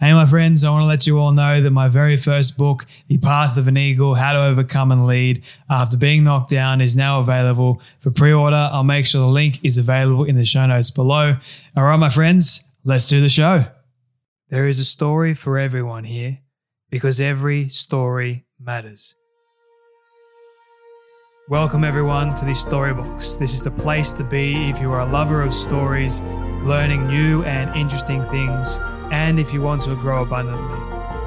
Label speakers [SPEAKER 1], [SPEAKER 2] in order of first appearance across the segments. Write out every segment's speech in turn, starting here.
[SPEAKER 1] Hey, my friends, I want to let you all know that my very first book, The Path of an Eagle How to Overcome and Lead After Being Knocked Down, is now available for pre order. I'll make sure the link is available in the show notes below. All right, my friends, let's do the show. There is a story for everyone here because every story matters. Welcome, everyone, to the Storybox. This is the place to be if you are a lover of stories, learning new and interesting things and if you want to grow abundantly.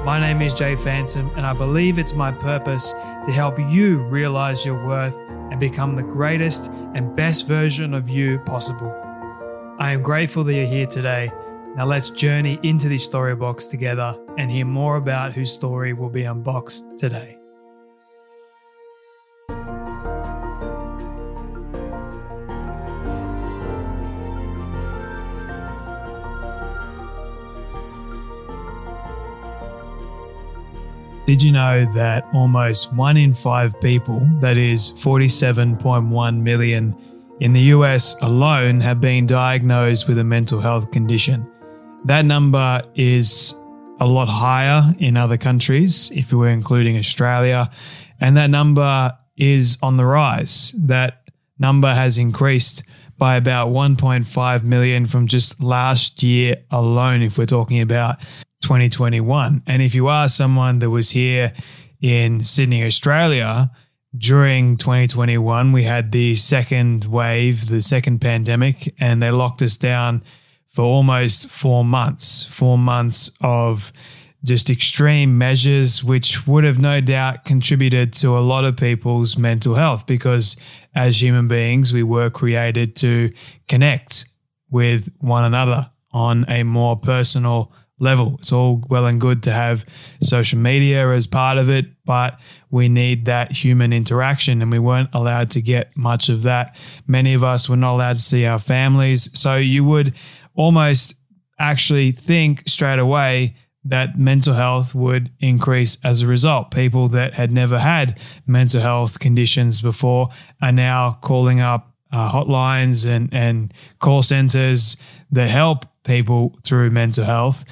[SPEAKER 1] My name is Jay Phantom, and I believe it's my purpose to help you realize your worth and become the greatest and best version of you possible. I am grateful that you're here today. Now let's journey into the story box together and hear more about whose story will be unboxed today. Did you know that almost one in five people, that is 47.1 million in the US alone, have been diagnosed with a mental health condition? That number is a lot higher in other countries, if we were including Australia, and that number is on the rise. That number has increased by about 1.5 million from just last year alone, if we're talking about 2021. And if you are someone that was here in Sydney, Australia, during 2021, we had the second wave, the second pandemic, and they locked us down for almost four months, four months of just extreme measures, which would have no doubt contributed to a lot of people's mental health because as human beings, we were created to connect with one another on a more personal level. It's all well and good to have social media as part of it, but we need that human interaction, and we weren't allowed to get much of that. Many of us were not allowed to see our families. So you would almost actually think straight away that mental health would increase as a result. People that had never had mental health conditions before are now calling up uh, hotlines and, and call centers that help people through mental health.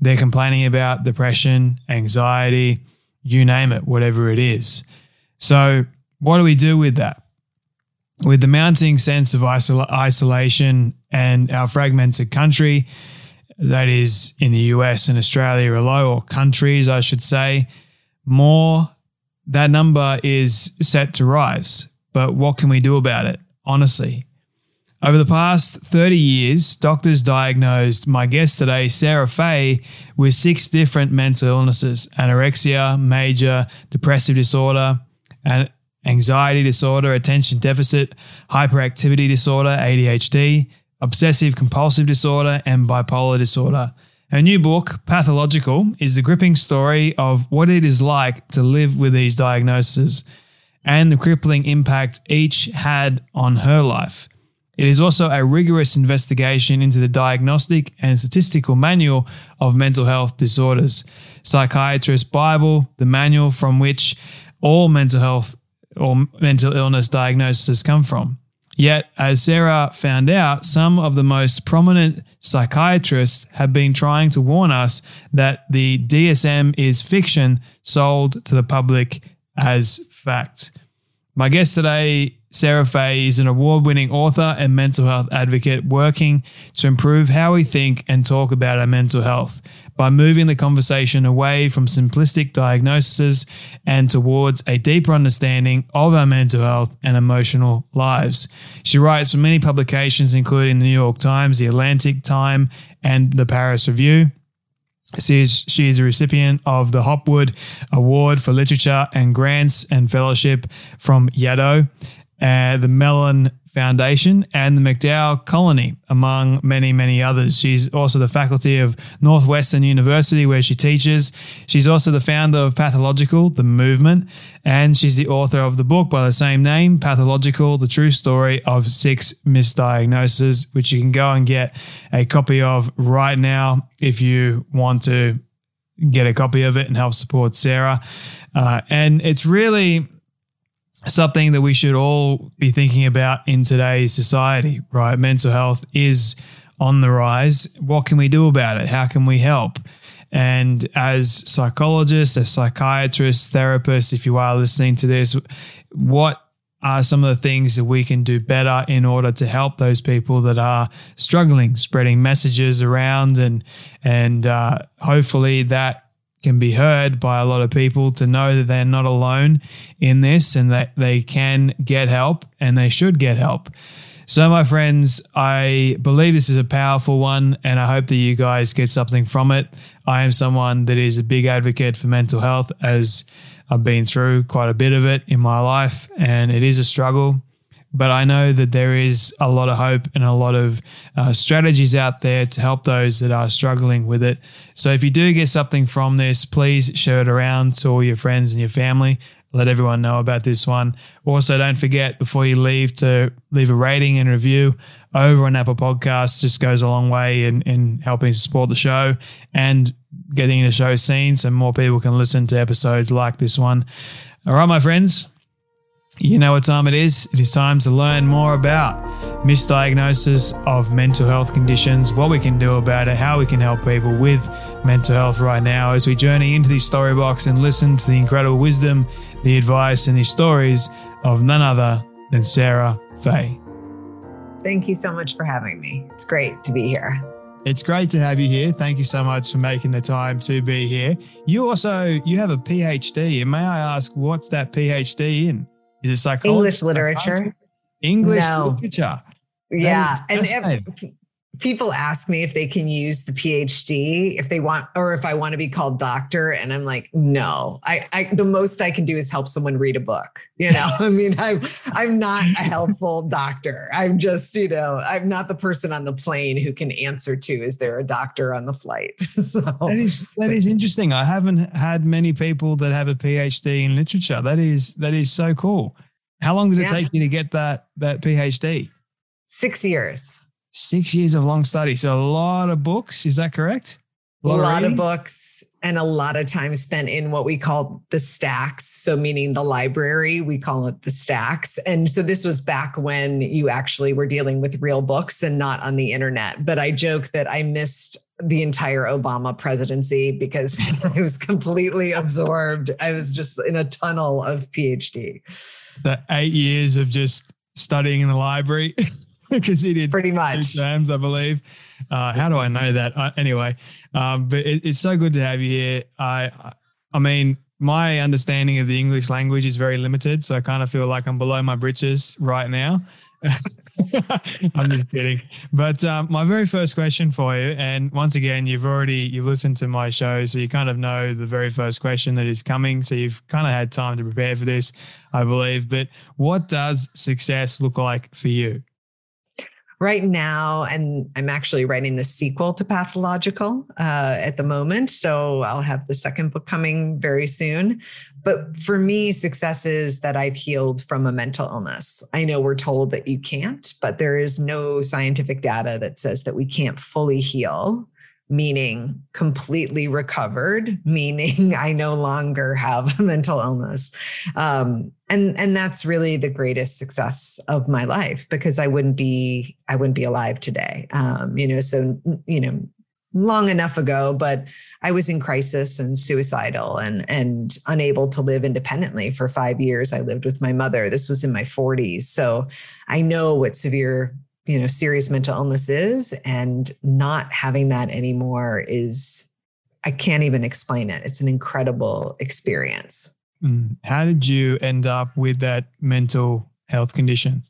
[SPEAKER 1] They're complaining about depression, anxiety, you name it, whatever it is. So, what do we do with that? With the mounting sense of isol- isolation and our fragmented country, that is in the US and Australia alone, or countries, I should say, more, that number is set to rise. But what can we do about it? Honestly, over the past 30 years, doctors diagnosed my guest today, Sarah Fay, with six different mental illnesses anorexia, major depressive disorder, and anxiety disorder, attention deficit, hyperactivity disorder, ADHD, obsessive compulsive disorder, and bipolar disorder. Her new book, Pathological, is the gripping story of what it is like to live with these diagnoses and the crippling impact each had on her life. It is also a rigorous investigation into the diagnostic and statistical manual of mental health disorders, Psychiatrist Bible, the manual from which all mental health or mental illness diagnoses come from. Yet, as Sarah found out, some of the most prominent psychiatrists have been trying to warn us that the DSM is fiction sold to the public as fact. My guest today Sarah Fay is an award winning author and mental health advocate working to improve how we think and talk about our mental health by moving the conversation away from simplistic diagnoses and towards a deeper understanding of our mental health and emotional lives. She writes for many publications, including the New York Times, the Atlantic Time, and the Paris Review. She is, she is a recipient of the Hopwood Award for Literature and grants and fellowship from Yaddo uh, the Mellon Foundation and the MacDowell Colony, among many, many others. She's also the faculty of Northwestern University, where she teaches. She's also the founder of Pathological, the movement, and she's the author of the book by the same name, Pathological, the true story of six misdiagnoses, which you can go and get a copy of right now if you want to get a copy of it and help support Sarah. Uh, and it's really something that we should all be thinking about in today's society, right? Mental health is on the rise. What can we do about it? How can we help? And as psychologists, as psychiatrists, therapists, if you are listening to this, what are some of the things that we can do better in order to help those people that are struggling, spreading messages around, and and uh, hopefully that can be heard by a lot of people to know that they're not alone in this and that they can get help and they should get help. So, my friends, I believe this is a powerful one and I hope that you guys get something from it. I am someone that is a big advocate for mental health as I've been through quite a bit of it in my life and it is a struggle but I know that there is a lot of hope and a lot of uh, strategies out there to help those that are struggling with it. So if you do get something from this, please share it around to all your friends and your family. Let everyone know about this one. Also, don't forget before you leave to leave a rating and review over on Apple Podcasts. Just goes a long way in, in helping support the show and getting the show seen so more people can listen to episodes like this one. All right, my friends, you know what time it is? It is time to learn more about misdiagnosis of mental health conditions, what we can do about it, how we can help people with mental health right now as we journey into the story box and listen to the incredible wisdom, the advice, and the stories of none other than Sarah Fay.
[SPEAKER 2] Thank you so much for having me. It's great to be here.
[SPEAKER 1] It's great to have you here. Thank you so much for making the time to be here. You also you have a PhD, and may I ask what's that PhD in? Is it psychology?
[SPEAKER 2] English literature.
[SPEAKER 1] English no. literature.
[SPEAKER 2] Yeah. And if, people ask me if they can use the PhD if they want, or if I want to be called doctor. And I'm like, no, I, I the most I can do is help someone read a book. You know, I mean, I'm, I'm not a helpful doctor. I'm just, you know, I'm not the person on the plane who can answer to, is there a doctor on the flight? so
[SPEAKER 1] that is, that is interesting. I haven't had many people that have a PhD in literature. That is, that is so cool. How long did it yeah. take you to get that, that PhD?
[SPEAKER 2] Six years.
[SPEAKER 1] Six years of long study. So a lot of books. Is that correct?
[SPEAKER 2] A lot, a lot of books and a lot of time spent in what we call the stacks. So, meaning the library, we call it the stacks. And so, this was back when you actually were dealing with real books and not on the internet. But I joke that I missed the entire Obama presidency because I was completely absorbed. I was just in a tunnel of PhD.
[SPEAKER 1] The eight years of just studying in the library. because he did
[SPEAKER 2] pretty much
[SPEAKER 1] terms, I believe. Uh, how do I know that? Uh, anyway, um, but it, it's so good to have you here. I, I mean, my understanding of the English language is very limited, so I kind of feel like I'm below my britches right now. I'm just kidding. But um, my very first question for you, and once again, you've already you've listened to my show, so you kind of know the very first question that is coming. So you've kind of had time to prepare for this, I believe. But what does success look like for you?
[SPEAKER 2] Right now, and I'm actually writing the sequel to Pathological uh, at the moment. So I'll have the second book coming very soon. But for me, success is that I've healed from a mental illness. I know we're told that you can't, but there is no scientific data that says that we can't fully heal meaning completely recovered, meaning I no longer have a mental illness. Um, and and that's really the greatest success of my life because I wouldn't be I wouldn't be alive today. Um, you know, so you know, long enough ago, but I was in crisis and suicidal and and unable to live independently for 5 years. I lived with my mother. This was in my 40s. So I know what severe you know serious mental illness is and not having that anymore is i can't even explain it. It's an incredible experience.
[SPEAKER 1] Mm. how did you end up with that mental health condition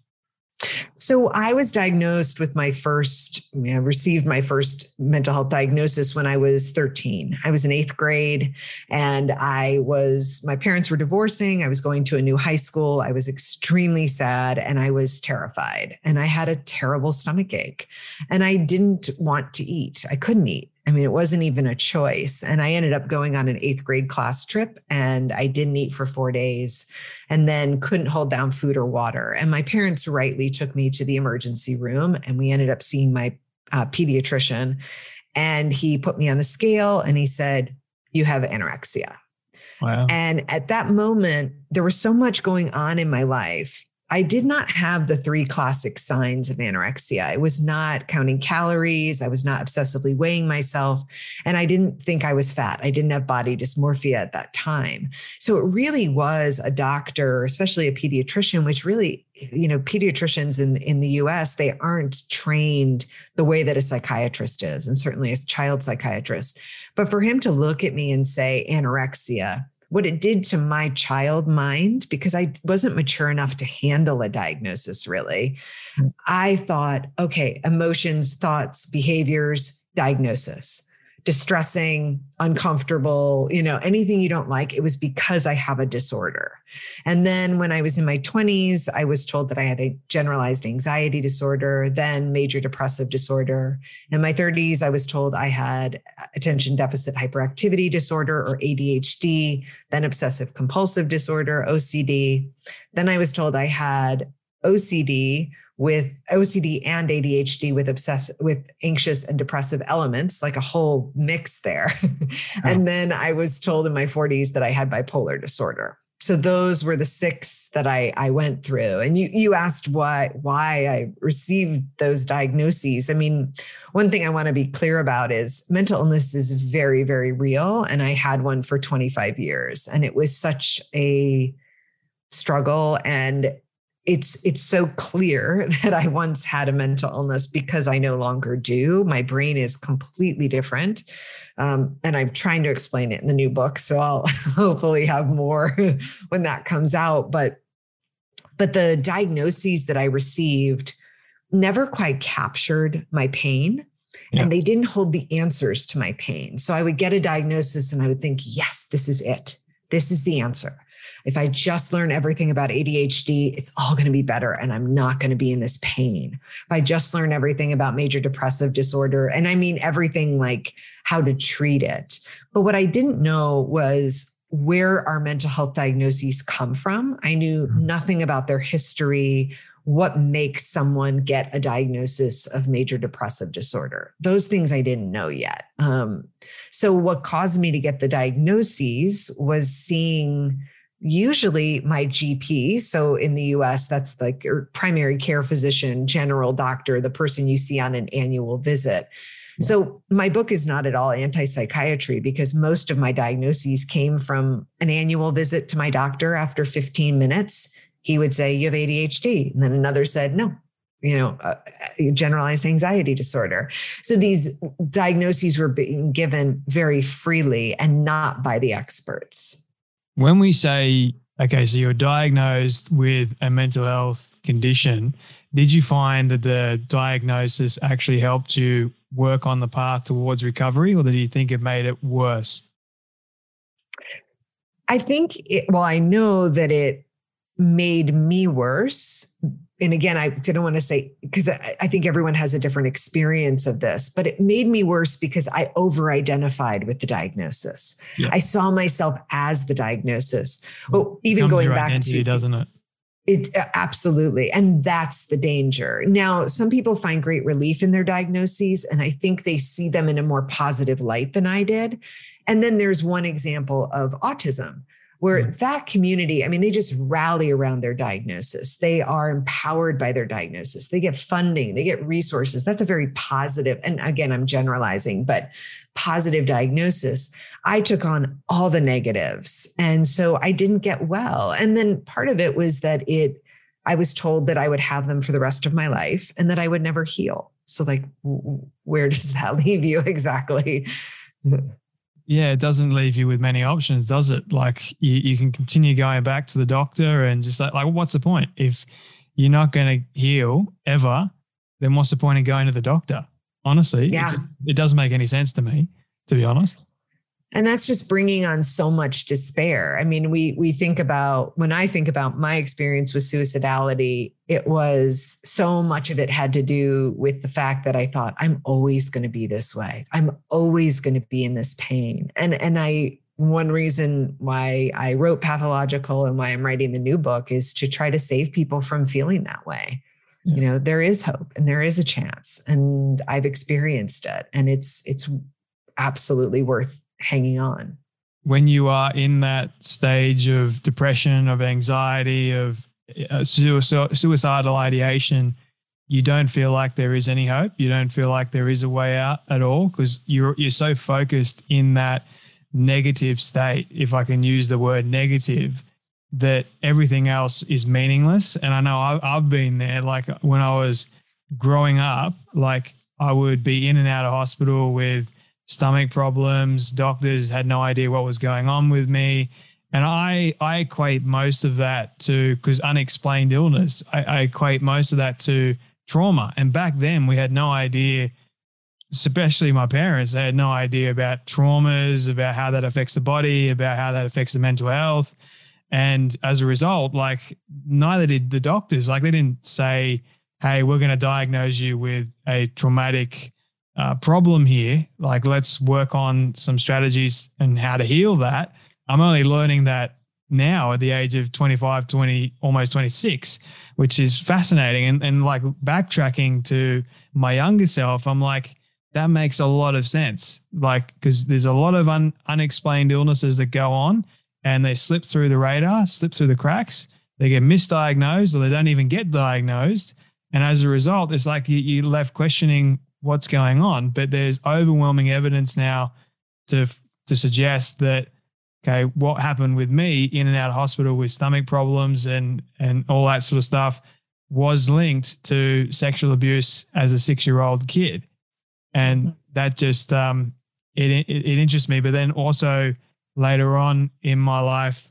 [SPEAKER 2] So I was diagnosed with my first, I received my first mental health diagnosis when I was 13. I was in eighth grade and I was, my parents were divorcing. I was going to a new high school. I was extremely sad and I was terrified. And I had a terrible stomach ache and I didn't want to eat. I couldn't eat. I mean, it wasn't even a choice. And I ended up going on an eighth grade class trip and I didn't eat for four days and then couldn't hold down food or water. And my parents rightly took me to the emergency room and we ended up seeing my uh, pediatrician. And he put me on the scale and he said, You have anorexia. Wow. And at that moment, there was so much going on in my life I did not have the three classic signs of anorexia. I was not counting calories. I was not obsessively weighing myself. And I didn't think I was fat. I didn't have body dysmorphia at that time. So it really was a doctor, especially a pediatrician, which really, you know, pediatricians in, in the US, they aren't trained the way that a psychiatrist is, and certainly a child psychiatrist. But for him to look at me and say anorexia, what it did to my child mind because I wasn't mature enough to handle a diagnosis really. Mm. I thought, okay, emotions, thoughts, behaviors, diagnosis distressing, uncomfortable, you know, anything you don't like, it was because I have a disorder. And then when I was in my 20s, I was told that I had a generalized anxiety disorder, then major depressive disorder. In my 30s, I was told I had attention deficit hyperactivity disorder or ADHD, then obsessive compulsive disorder, OCD. Then I was told I had OCD with OCD and ADHD with obsessive with anxious and depressive elements, like a whole mix there. and then I was told in my 40s that I had bipolar disorder. So those were the six that I I went through. And you you asked why why I received those diagnoses. I mean, one thing I want to be clear about is mental illness is very very real and I had one for 25 years and it was such a struggle and it's it's so clear that I once had a mental illness because I no longer do. My brain is completely different, um, and I'm trying to explain it in the new book. So I'll hopefully have more when that comes out. But but the diagnoses that I received never quite captured my pain. Yeah. And they didn't hold the answers to my pain. So I would get a diagnosis and I would think, yes, this is it. This is the answer if I just learn everything about ADHD, it's all going to be better and I'm not going to be in this pain. If I just learn everything about major depressive disorder, and I mean everything like how to treat it. But what I didn't know was where our mental health diagnoses come from. I knew mm-hmm. nothing about their history, what makes someone get a diagnosis of major depressive disorder. Those things I didn't know yet. Um, so, what caused me to get the diagnoses was seeing usually my GP. So in the US, that's like your primary care physician, general doctor, the person you see on an annual visit. So my book is not at all anti-psychiatry because most of my diagnoses came from an annual visit to my doctor after 15 minutes. He would say, You have ADHD. And then another said, No, you know, uh, uh, generalized anxiety disorder. So these diagnoses were being given very freely and not by the experts
[SPEAKER 1] when we say, okay, so you're diagnosed with a mental health condition, did you find that the diagnosis actually helped you work on the path towards recovery, or did you think it made it worse?
[SPEAKER 2] I think, it, well, I know that it made me worse and again, I didn't want to say because I, I, think everyone has a different experience of this, but it made me worse because I over identified with the diagnosis. Yeah. I saw myself as the diagnosis. Oh, even going back to
[SPEAKER 1] doesn't it?
[SPEAKER 2] It uh, absolutely. And that's the danger. Now, some people find great relief in their diagnoses, and I think they see them in a more positive light than I did. And then there's one example of autism where mm-hmm. that community, I mean, they just rally around their diagnosis. They are empowered by their diagnosis. They get funding, they get resources. That's a very positive, and again, I'm generalizing, but positive diagnosis. I took on all the negatives. And so I didn't get well. And then part of it was that it, I was told that I would have them for the rest of my life and that I would never heal. So, like, where does that leave you exactly?
[SPEAKER 1] yeah, it doesn't leave you with many options, does it? Like you, you can continue going back to the doctor and just like, like, what's the point if you're not going to heal ever, then what's the point of going to the doctor? Honestly,
[SPEAKER 2] Yeah.
[SPEAKER 1] it, it doesn't make any sense to me, to be honest.
[SPEAKER 2] And that's just bringing on so much despair. I mean we we think about when i think about my experience with suicidality it was so much of it had to do with the fact that i thought i'm always going to be this way. I'm always going to be in this pain. And and i one reason why i wrote pathological and why i'm writing the new book is to try to save people from feeling that way.
[SPEAKER 1] Yeah.
[SPEAKER 2] you know there is hope and there is a chance and i've experienced it and it's it's absolutely worth hanging on
[SPEAKER 1] when you are in that stage of depression, of anxiety, of uh, suicidal, ideation, you don't feel like there is any hope. You don't feel like there is a way out at all because you're you're so focused in that negative state, if I can use the word negative, that everything else is meaningless. And I know I've, I've been there. Like when I was growing up, like I would be in and out of hospital with stomach problems. Doctors had no idea what was going on with me. And I, I equate most of that to because unexplained illness. I, I equate most of that to trauma. And back then we had no idea, especially my parents, they had no idea about traumas, about how that affects the body, about how that affects the mental health. And as a result, like neither did the doctors. Like they didn't say, hey, we're going to diagnose you with a traumatic uh, problem here. Like, let's work on some strategies and how to heal that. I'm only learning that now at the age of 25, 20, almost 26, which is fascinating. And, and like backtracking to my younger self, I'm like, that makes a lot of sense. Like, because there's a lot of un, unexplained illnesses that go on and they slip through the radar, slip through the cracks. They get misdiagnosed or they don't even get diagnosed. And as a result, it's like you, you're left questioning what's going on. But there's overwhelming evidence now to to suggest that okay, what happened with me in and out of hospital with stomach problems and and all that sort of stuff was linked to sexual abuse as a six year old kid, and that just um it, it it interests me. But then also later on in my life,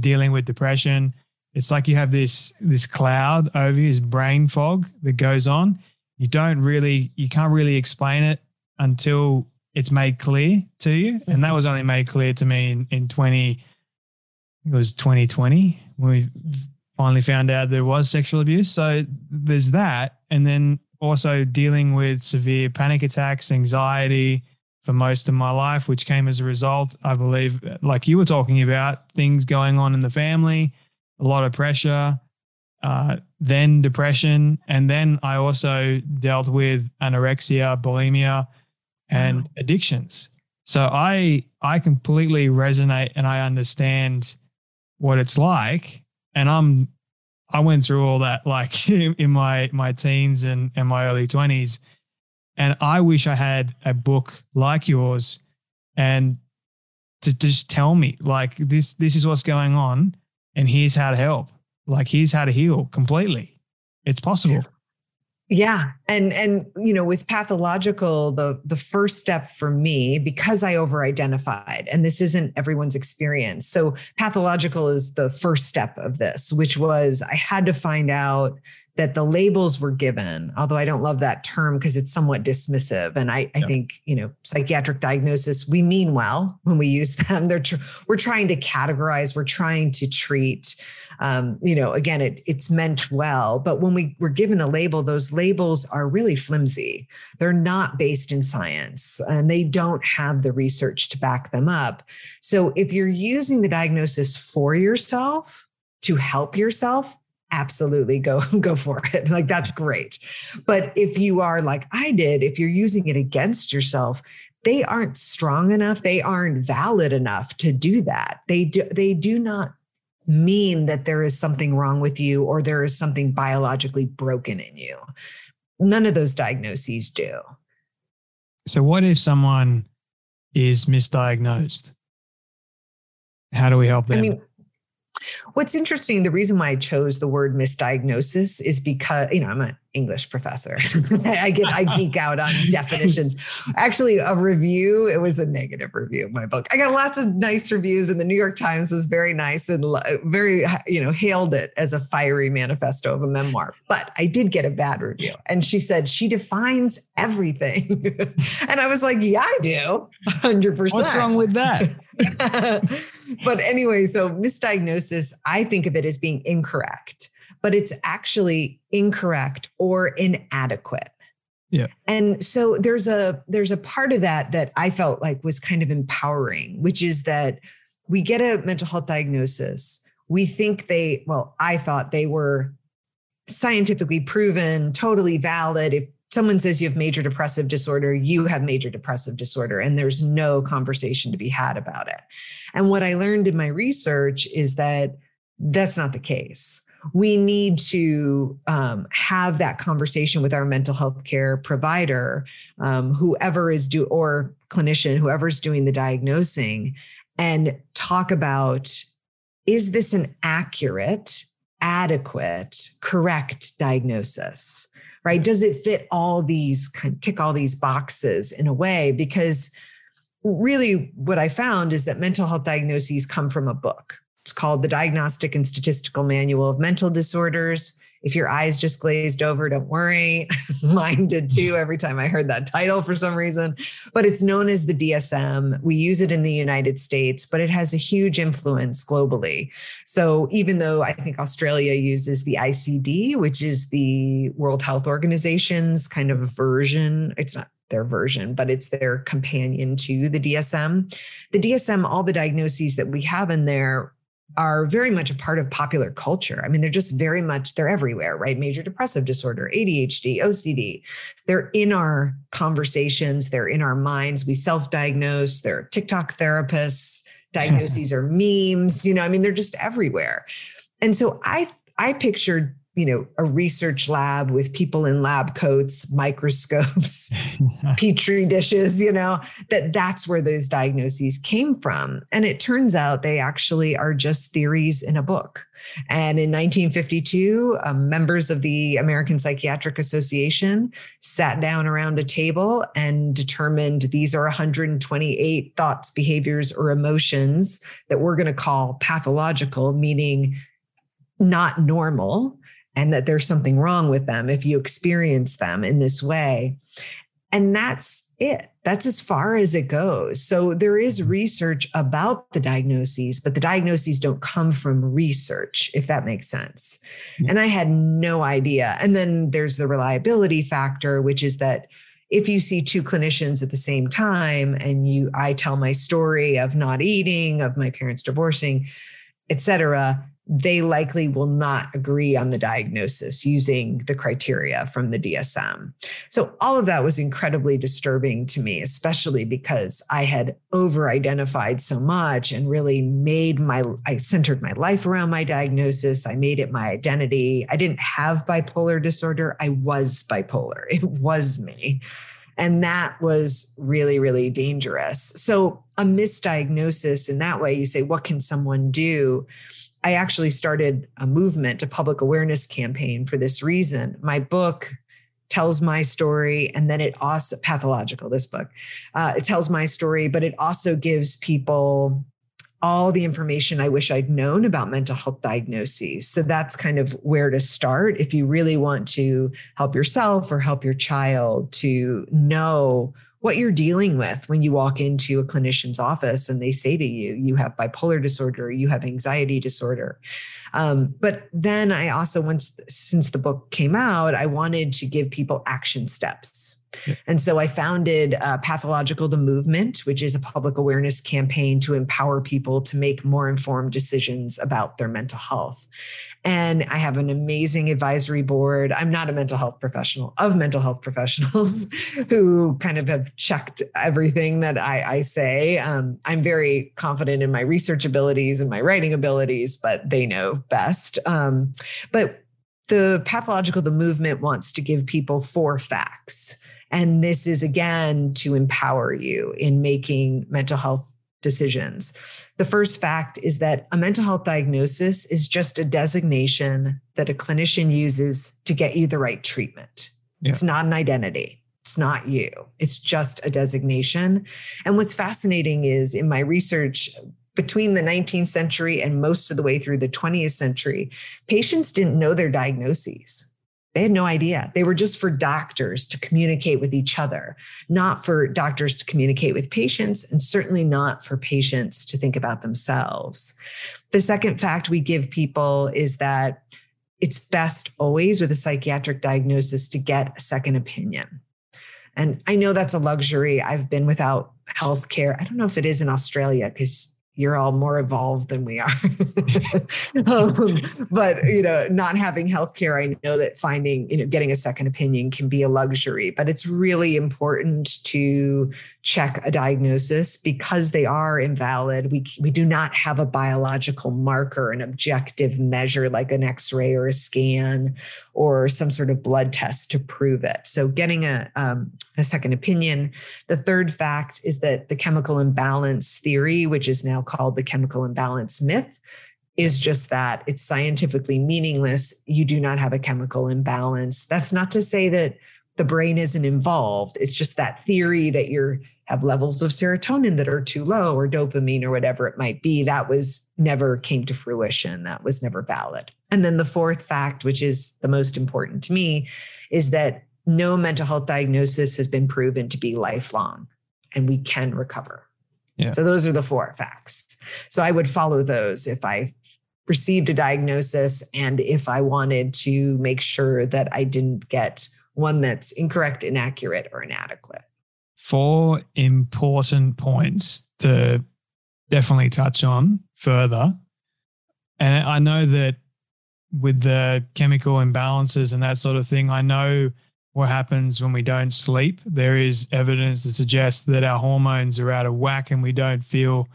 [SPEAKER 1] dealing with depression, it's like you have this this cloud over you, this brain fog that goes on. You don't really, you can't really explain it until it's made clear to you. And that was only made clear to me in, in 20, it was 2020 when we finally found out there was sexual abuse. So there's that. And then also dealing with severe panic attacks, anxiety for most of my life, which came as a result, I believe, like you were talking about, things going on in the family, a lot of pressure, uh, then depression. And then I also dealt with anorexia, bulimia, and
[SPEAKER 2] Wow.
[SPEAKER 1] addictions. So I I completely resonate and I understand what it's like. And I'm I went through all that like in, my my teens and, and my early 20s. And I wish I had a book like yours and to just tell me like this this is what's going on and here's how to help. Like here's how to heal completely. It's possible.
[SPEAKER 2] Yeah. And and you know, with pathological, the the first step for me, because I over identified, and this isn't everyone's experience. So pathological is the first step of this, which was I had to find out that the labels were given, although I don't love that term because it's somewhat dismissive. And I, I
[SPEAKER 1] Yeah.
[SPEAKER 2] think, you know, psychiatric diagnosis, we mean well when we use them. They're tr- we're trying to categorize, we're trying to treat um, you know, again, it, it's meant well, but when we were given a label, those labels are really flimsy. They're not based in science and they don't have the research to back them up. So if you're using the diagnosis for yourself to help yourself, absolutely go go for it like that's great but if you are like i did if you're using it against yourself they aren't strong enough they aren't valid enough to do that they do they do not mean that there is something wrong with you or there is something biologically broken in you. None of those diagnoses do.
[SPEAKER 1] So what if someone is misdiagnosed? How do we help them?
[SPEAKER 2] I mean, What's interesting, the reason why I chose the word misdiagnosis is because, you know, I'm an English professor. I get, I geek out on definitions. Actually, a review, it was a negative review of my book. I got lots of nice reviews, and the New York Times was very nice and very, you know, hailed it as a fiery manifesto of a memoir. But I did get a bad review. And she said, she defines everything. and I was like, yeah, I do. 100%.
[SPEAKER 1] What's wrong with that?
[SPEAKER 2] but anyway, so misdiagnosis, I think of it as being incorrect, but it's actually incorrect or inadequate.
[SPEAKER 1] Yeah.
[SPEAKER 2] And so there's a there's a part of that that I felt like was kind of empowering, which is that we get a mental health diagnosis. We think they, well, I thought they were scientifically proven, totally valid. If someone says you have major depressive disorder, you have major depressive disorder, and there's no conversation to be had about it. And what I learned in my research is that that's not the case. We need to um, have that conversation with our mental health care provider, um, whoever is do or clinician, whoever's doing the diagnosing, and talk about is this an accurate, adequate, correct diagnosis? right? Does it fit all these, kind tick all these boxes in a way? Because really, what I found is that mental health diagnoses come from a book. It's called the Diagnostic and Statistical Manual of Mental Disorders. If your eyes just glazed over, don't worry. Mine did too every time I heard that title for some reason. But it's known as the DSM. We use it in the United States, but it has a huge influence globally. So even though I think Australia uses the ICD, which is the World Health Organization's kind of version, it's not their version, but it's their companion to the DSM. The DSM, all the diagnoses that we have in there are very much a part of popular culture. I mean, they're just very much, they're everywhere, right? Major depressive disorder, ADHD, OCD. They're in our conversations, they're in our minds. We self diagnose, they're TikTok therapists, diagnoses are memes, you know, I mean, they're just everywhere. And so I, I pictured you know a research lab with people in lab coats microscopes petri dishes you know that that's where those diagnoses came from. And it turns out they actually are just theories in a book. And in 1952 um, members of the american psychiatric association sat down around a table and determined these are 128 thoughts behaviors or emotions that we're going to call pathological meaning not normal and that there's something wrong with them if you experience them in this way. And that's it. That's as far as it goes. So there is mm-hmm. research about the diagnoses, but the diagnoses don't come from research, if that makes sense. And I had no idea. And then there's the reliability factor, which is that if you see two clinicians at the same time and you I tell my story of not eating, of my parents divorcing, et cetera, they likely will not agree on the diagnosis using the criteria from the DSM. So, all of that was incredibly disturbing to me, especially because I had over identified so much and really made my, I centered my life around my diagnosis. I made it my identity. I didn't have bipolar disorder, I was bipolar. It was me. And that was really, really dangerous. So, a misdiagnosis in that way, you say, what can someone do? I actually started a movement, a public awareness campaign for this reason. My book tells my story, and then it also, pathological, this book, uh, it tells my story, but it also gives people all the information I wish I'd known about mental health diagnoses. So that's kind of where to start if you really want to help yourself or help your child to know what you're dealing with when you walk into a clinician's office and they say to you, you have bipolar disorder, you have anxiety disorder. Um, but then I also, once since the book came out, I wanted to give people action steps. And so I founded uh, Pathological the Movement, which is a public awareness campaign to empower people to make more informed decisions about their mental health. And I have an amazing advisory board. I'm not a mental health professional, of mental health professionals who kind of have checked everything that I, I say. Um, I'm very confident in my research abilities and my writing abilities, but they know best. Um, but the pathological, the movement wants to give people four facts. And this is again to empower you in making mental health decisions. The first fact is that a mental health diagnosis is just a designation that a clinician uses to get you the right treatment. Yeah. It's not an identity. It's not you. It's just a designation. And what's fascinating is in my research, between the 19th century and most of the way through the 20th century, patients didn't know their diagnoses. They had no idea. They were just for doctors to communicate with each other, not for doctors to communicate with patients, and certainly not for patients to think about themselves. The second fact we give people is that it's best always with a psychiatric diagnosis to get a second opinion. And I know that's a luxury. I've been without health care. I don't know if it is in Australia because you're all more evolved than we are. um, but you know, not having healthcare, I know that finding, you know, getting a second opinion can be a luxury, but it's really important to check a diagnosis because they are invalid. We we do not have a biological marker, an objective measure like an X-ray or a scan or some sort of blood test to prove it. So getting a um, a second opinion. The third fact is that the chemical imbalance theory, which is now called the chemical imbalance myth, is just that it's scientifically meaningless. You do not have a chemical imbalance. That's not to say that the brain isn't involved. It's just that theory that you have levels of serotonin that are too low or dopamine or whatever it might be. That was never came to fruition. That was never valid. And then the fourth fact, which is the most important to me, is that no mental health diagnosis has been proven to be lifelong and we can recover. Yeah. So those are the four facts. So I would follow those if I received a diagnosis and if I wanted to make sure that I didn't get one that's incorrect, inaccurate, or inadequate.
[SPEAKER 1] Four important points to definitely touch on further. And I know that with the chemical imbalances and that sort of thing, I know what happens when we don't sleep. There is evidence that suggests that our hormones are out of whack and we don't feel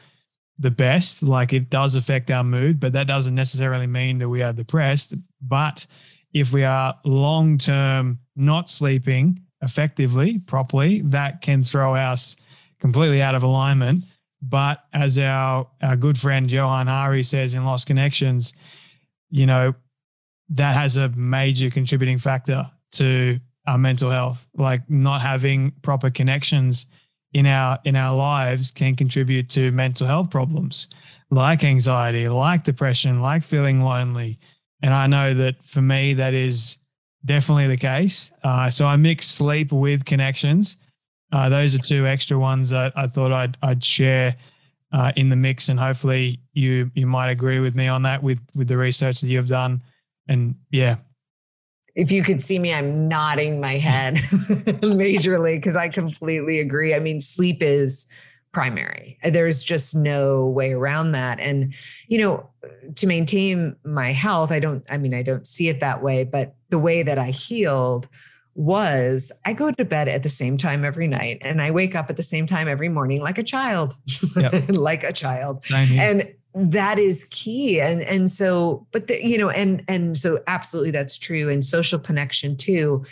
[SPEAKER 1] the best. Like it does affect our mood, but that doesn't necessarily mean that we are depressed. But if we are long term not sleeping effectively, properly, that can throw us completely out of alignment. But as our, our good friend Johann Hari says in Lost Connections, you know, that has a major contributing factor to our mental health. Like not having proper connections in our in our lives can contribute to mental health problems like anxiety, like depression, like feeling lonely. And I know that for me, that is definitely the case. Uh, so I mix sleep with connections. Uh, those are two extra ones that I thought I'd I'd share uh, in the mix, and hopefully you you might agree with me on that with with the research that you've done. And yeah,
[SPEAKER 2] if you could see me, I'm nodding my head majorly because I completely agree. I mean, sleep is primary. There's just no way around that. And, you know, to maintain my health, I don't, I mean, I don't see it that way, but the way that I healed was I go to bed at the same time every night and I wake up at the same time every morning like a child, yep. like a child. And that is key and and so but the, you know and and so absolutely that's true and social connection too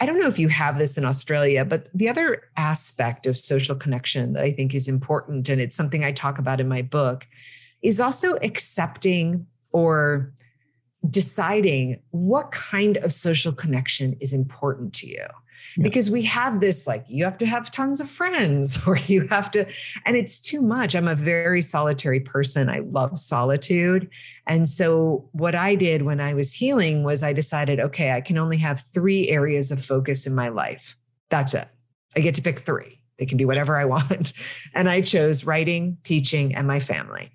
[SPEAKER 2] i don't know if you have this in australia but the other aspect of social connection that i think is important and it's something i talk about in my book is also accepting or deciding what kind of social connection is important to you because we have this like you have to have tons of friends or you have to and it's too much. I'm a very solitary person. I love solitude. And so what i did when i was healing was i decided okay i can only have three areas of focus in my life. That's it. I get to pick three. They can be whatever i want. And i chose writing teaching and my family.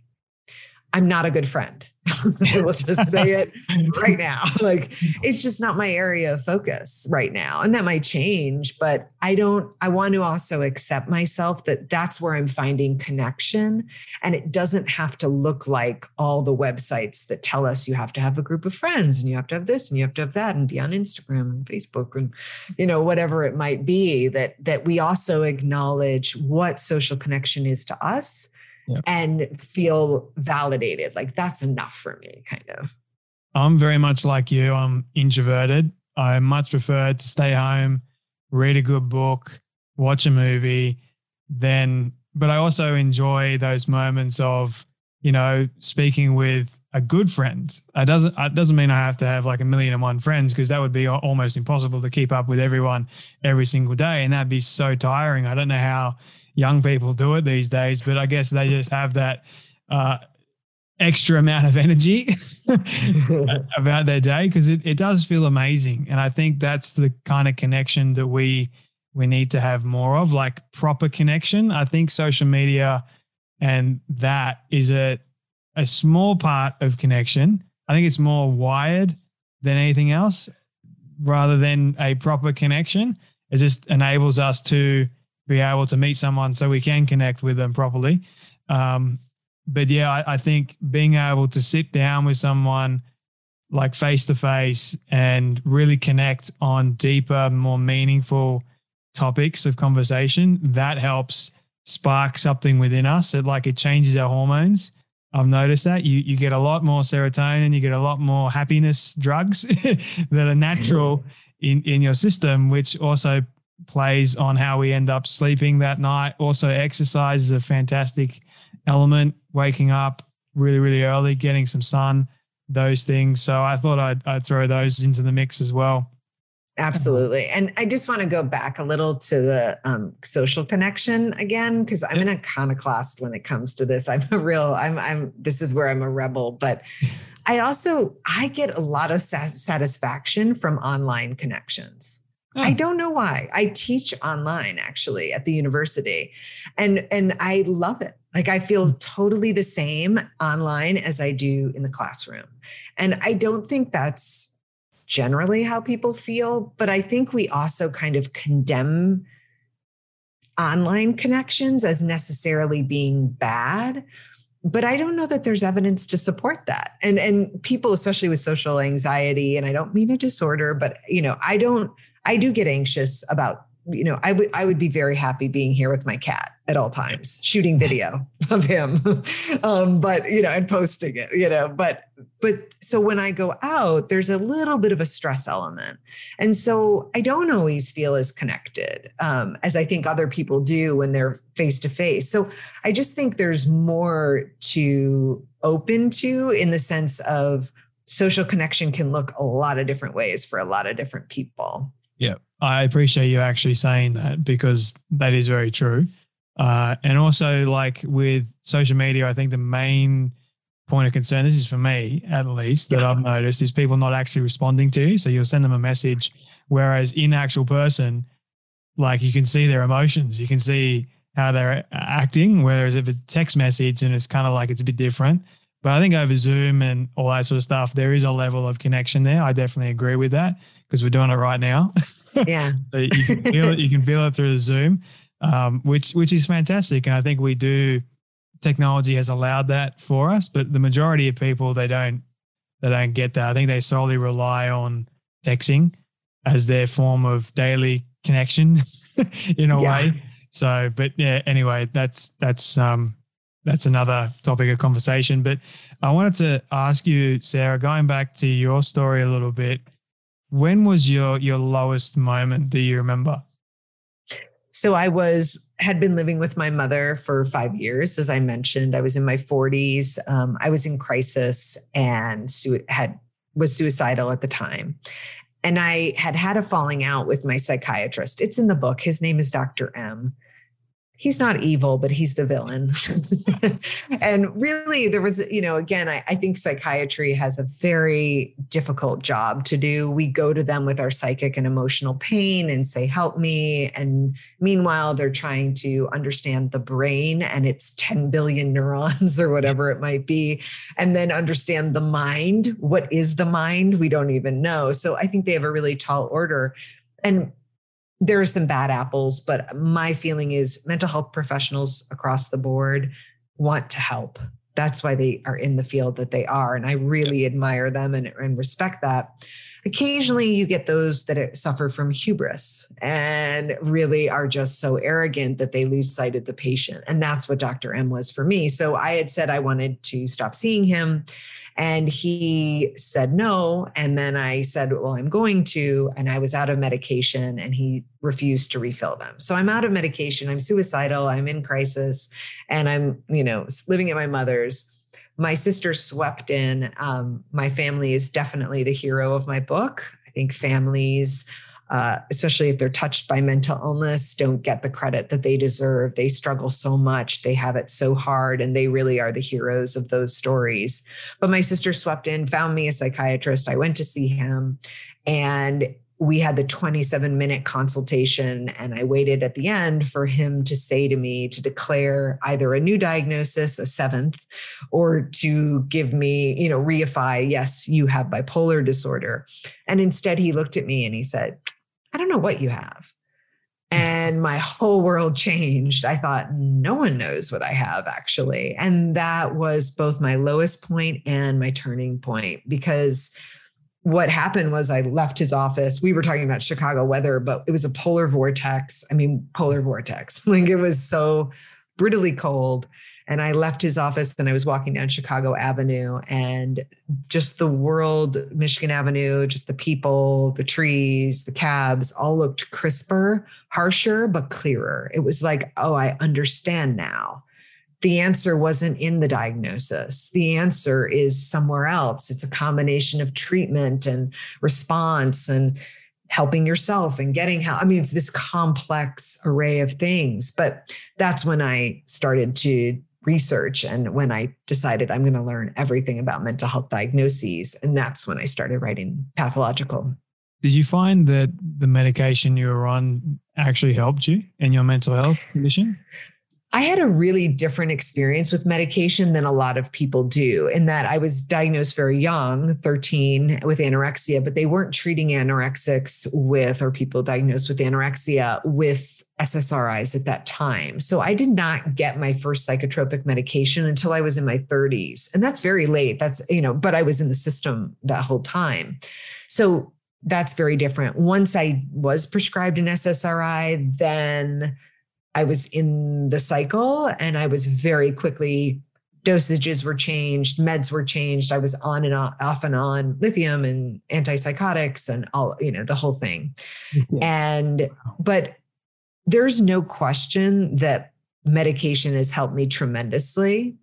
[SPEAKER 2] I'm not a good friend we'll just say it right now. Like it's just not my area of focus right now. And that might change, but I don't, I want to also accept myself that that's where I'm finding connection. And it doesn't have to look like all the websites that tell us you have to have a group of friends and you have to have this and you have to have that and be on Instagram and Facebook and, you know, whatever it might be that, that we also acknowledge what social connection is to us and feel validated. Like that's enough for me, kind of.
[SPEAKER 1] I'm very much like you. I'm introverted. I much prefer to stay home, read a good book, watch a movie, then, but I also enjoy those moments of, you know, speaking with a good friend. It doesn't it doesn't mean I have to have like a million and one friends because that would be almost impossible to keep up with everyone every single day, and that'd be so tiring. I don't know how young people do it these days, but I guess they just have that uh, extra amount of energy about their day because it, it does feel amazing, and I think that's the kind of connection that we we need to have more of, like proper connection. I think social media and that is a a small part of connection. I think it's more wired than anything else rather than a proper connection. It just enables us to be able to meet someone so we can connect with them properly. Um, but yeah, I, I think being able to sit down with someone like face to face and really connect on deeper, more meaningful topics of conversation, that helps spark something within us. It like it changes our hormones I've noticed that you you get a lot more serotonin, you get a lot more happiness drugs that are natural in in your system, which also plays on how we end up sleeping that night. Also, exercise is a fantastic element. Waking up really really early, getting some sun, those things. So I thought I'd, I'd throw those into the mix as well.
[SPEAKER 2] Absolutely. And I just want to go back a little to the um, social connection again, because I'm an iconoclast when it comes to this. I'm a real, I'm, I'm, this is where I'm a rebel, but I also, I get a lot of satisfaction from online connections. Oh. I don't know why. I teach online actually at the university and and I love it. Like I feel hmm. totally the same online as I do in the classroom. And I don't think that's generally how people feel. But I think we also kind of condemn online connections as necessarily being bad but i don't know that there's evidence to support that and and people especially with social anxiety and i don't mean a disorder but you know i don't i do get anxious about you know, I would I would be very happy being here with my cat at all times, shooting video of him, um, but you know, and posting it, you know. But but so when I go out, there's a little bit of a stress element, and so I don't always feel as connected um, as I think other people do when they're face to face. So I just think there's more to open to in the sense of social connection can look a lot of different ways for a lot of different people.
[SPEAKER 1] Yeah, I appreciate you actually saying that because that is very true. Uh, and also, like with social media, I think the main point of concern, this is for me at least, that yeah. I've noticed is people not actually responding to you. So you'll send them a message, whereas in actual person, like you can see their emotions, you can see how they're acting. Whereas if it's a text message and it's kind of like it's a bit different. But I think over Zoom and all that sort of stuff, there is a level of connection there. I definitely agree with that because we're doing it right now.
[SPEAKER 2] Yeah.
[SPEAKER 1] so you can feel it. You can feel it through the Zoom, um, which which is fantastic. And I think we do. Technology has allowed that for us, but the majority of people they don't they don't get that. I think they solely rely on texting as their form of daily connection in a yeah. way. So, but yeah. Anyway, that's that's um that's another topic of conversation. But I wanted to ask you, Sarah, going back to your story a little bit, when was your your lowest moment do you remember?
[SPEAKER 2] So I was had been living with my mother for five years, as I mentioned. I was in my 40s. Um, I was in crisis and su- had was suicidal at the time. And I had had a falling out with my psychiatrist. It's in the book. His name is Dr. M he's not evil, but he's the villain. and really, there was, you know, again, I, I, think psychiatry has a very difficult job to do. We go to them with our psychic and emotional pain and say, help me. And meanwhile, they're trying to understand the brain and its 10 billion neurons or whatever it might be, and then understand the mind. What is the mind? We don't even know. So I think they have a really tall order. And there are some bad apples, but my feeling is mental health professionals across the board want to help. That's why they are in the field that they are. And I really admire them and, and respect that. occasionally you get those that suffer from hubris and really are just so arrogant that they lose sight of the patient. And that's what Dr. M was for me. So I had said I wanted to stop seeing him. And he said no. And then I said, Well, I'm going to. And I was out of medication and he refused to refill them. So I'm out of medication. I'm suicidal. I'm in crisis and I'm, you know, living at my mother's my sister swept in. Um, my family is definitely the hero of my book. I think families, uh, especially if they're touched by mental illness, don't get the credit that they deserve. They struggle so much, they have it so hard, and they really are the heroes of those stories. But my sister swept in, found me a psychiatrist. I went to see him, and we had the 27 minute consultation and i waited at the end for him to say to me to declare either a new diagnosis a seventh or to give me you know reify yes you have bipolar disorder and instead he looked at me and he said i don't know what you have and my whole world changed. I thought, no one knows what I have actually. And that was both my lowest point and my turning point because what happened was I left his office. We were talking about Chicago weather, but it was a polar vortex. I mean, polar vortex. Like it was so brutally cold. And I left his office and I was walking down Chicago Avenue and just the world, Michigan Avenue, just the people, the trees, the cabs all looked crisper, harsher, but clearer. It was like, oh, I understand now the answer wasn't in the diagnosis. The answer is somewhere else. It's a combination of treatment and response and helping yourself and getting help. I mean, it's this complex array of things. But that's when I started to research and when I decided I'm going to learn everything about mental health diagnoses. And that's when I started writing pathological.
[SPEAKER 1] Did you find that the medication you were on actually helped you in your mental health condition?
[SPEAKER 2] I had a really different experience with medication than a lot of people do, in that I was diagnosed very young, 13, with anorexia, but they weren't treating anorexics with, or people diagnosed with anorexia with SSRIs at that time. So I did not get my first psychotropic medication until I was in my 30s. And that's very late. That's, you know, but I was in the system that whole time. So that's very different. Once I was prescribed an SSRI, then I was in the cycle and I was very quickly dosages were changed, meds were changed. I was on and off off and on lithium and antipsychotics and all, you know, the whole thing. And, but there's no question that medication has helped me tremendously.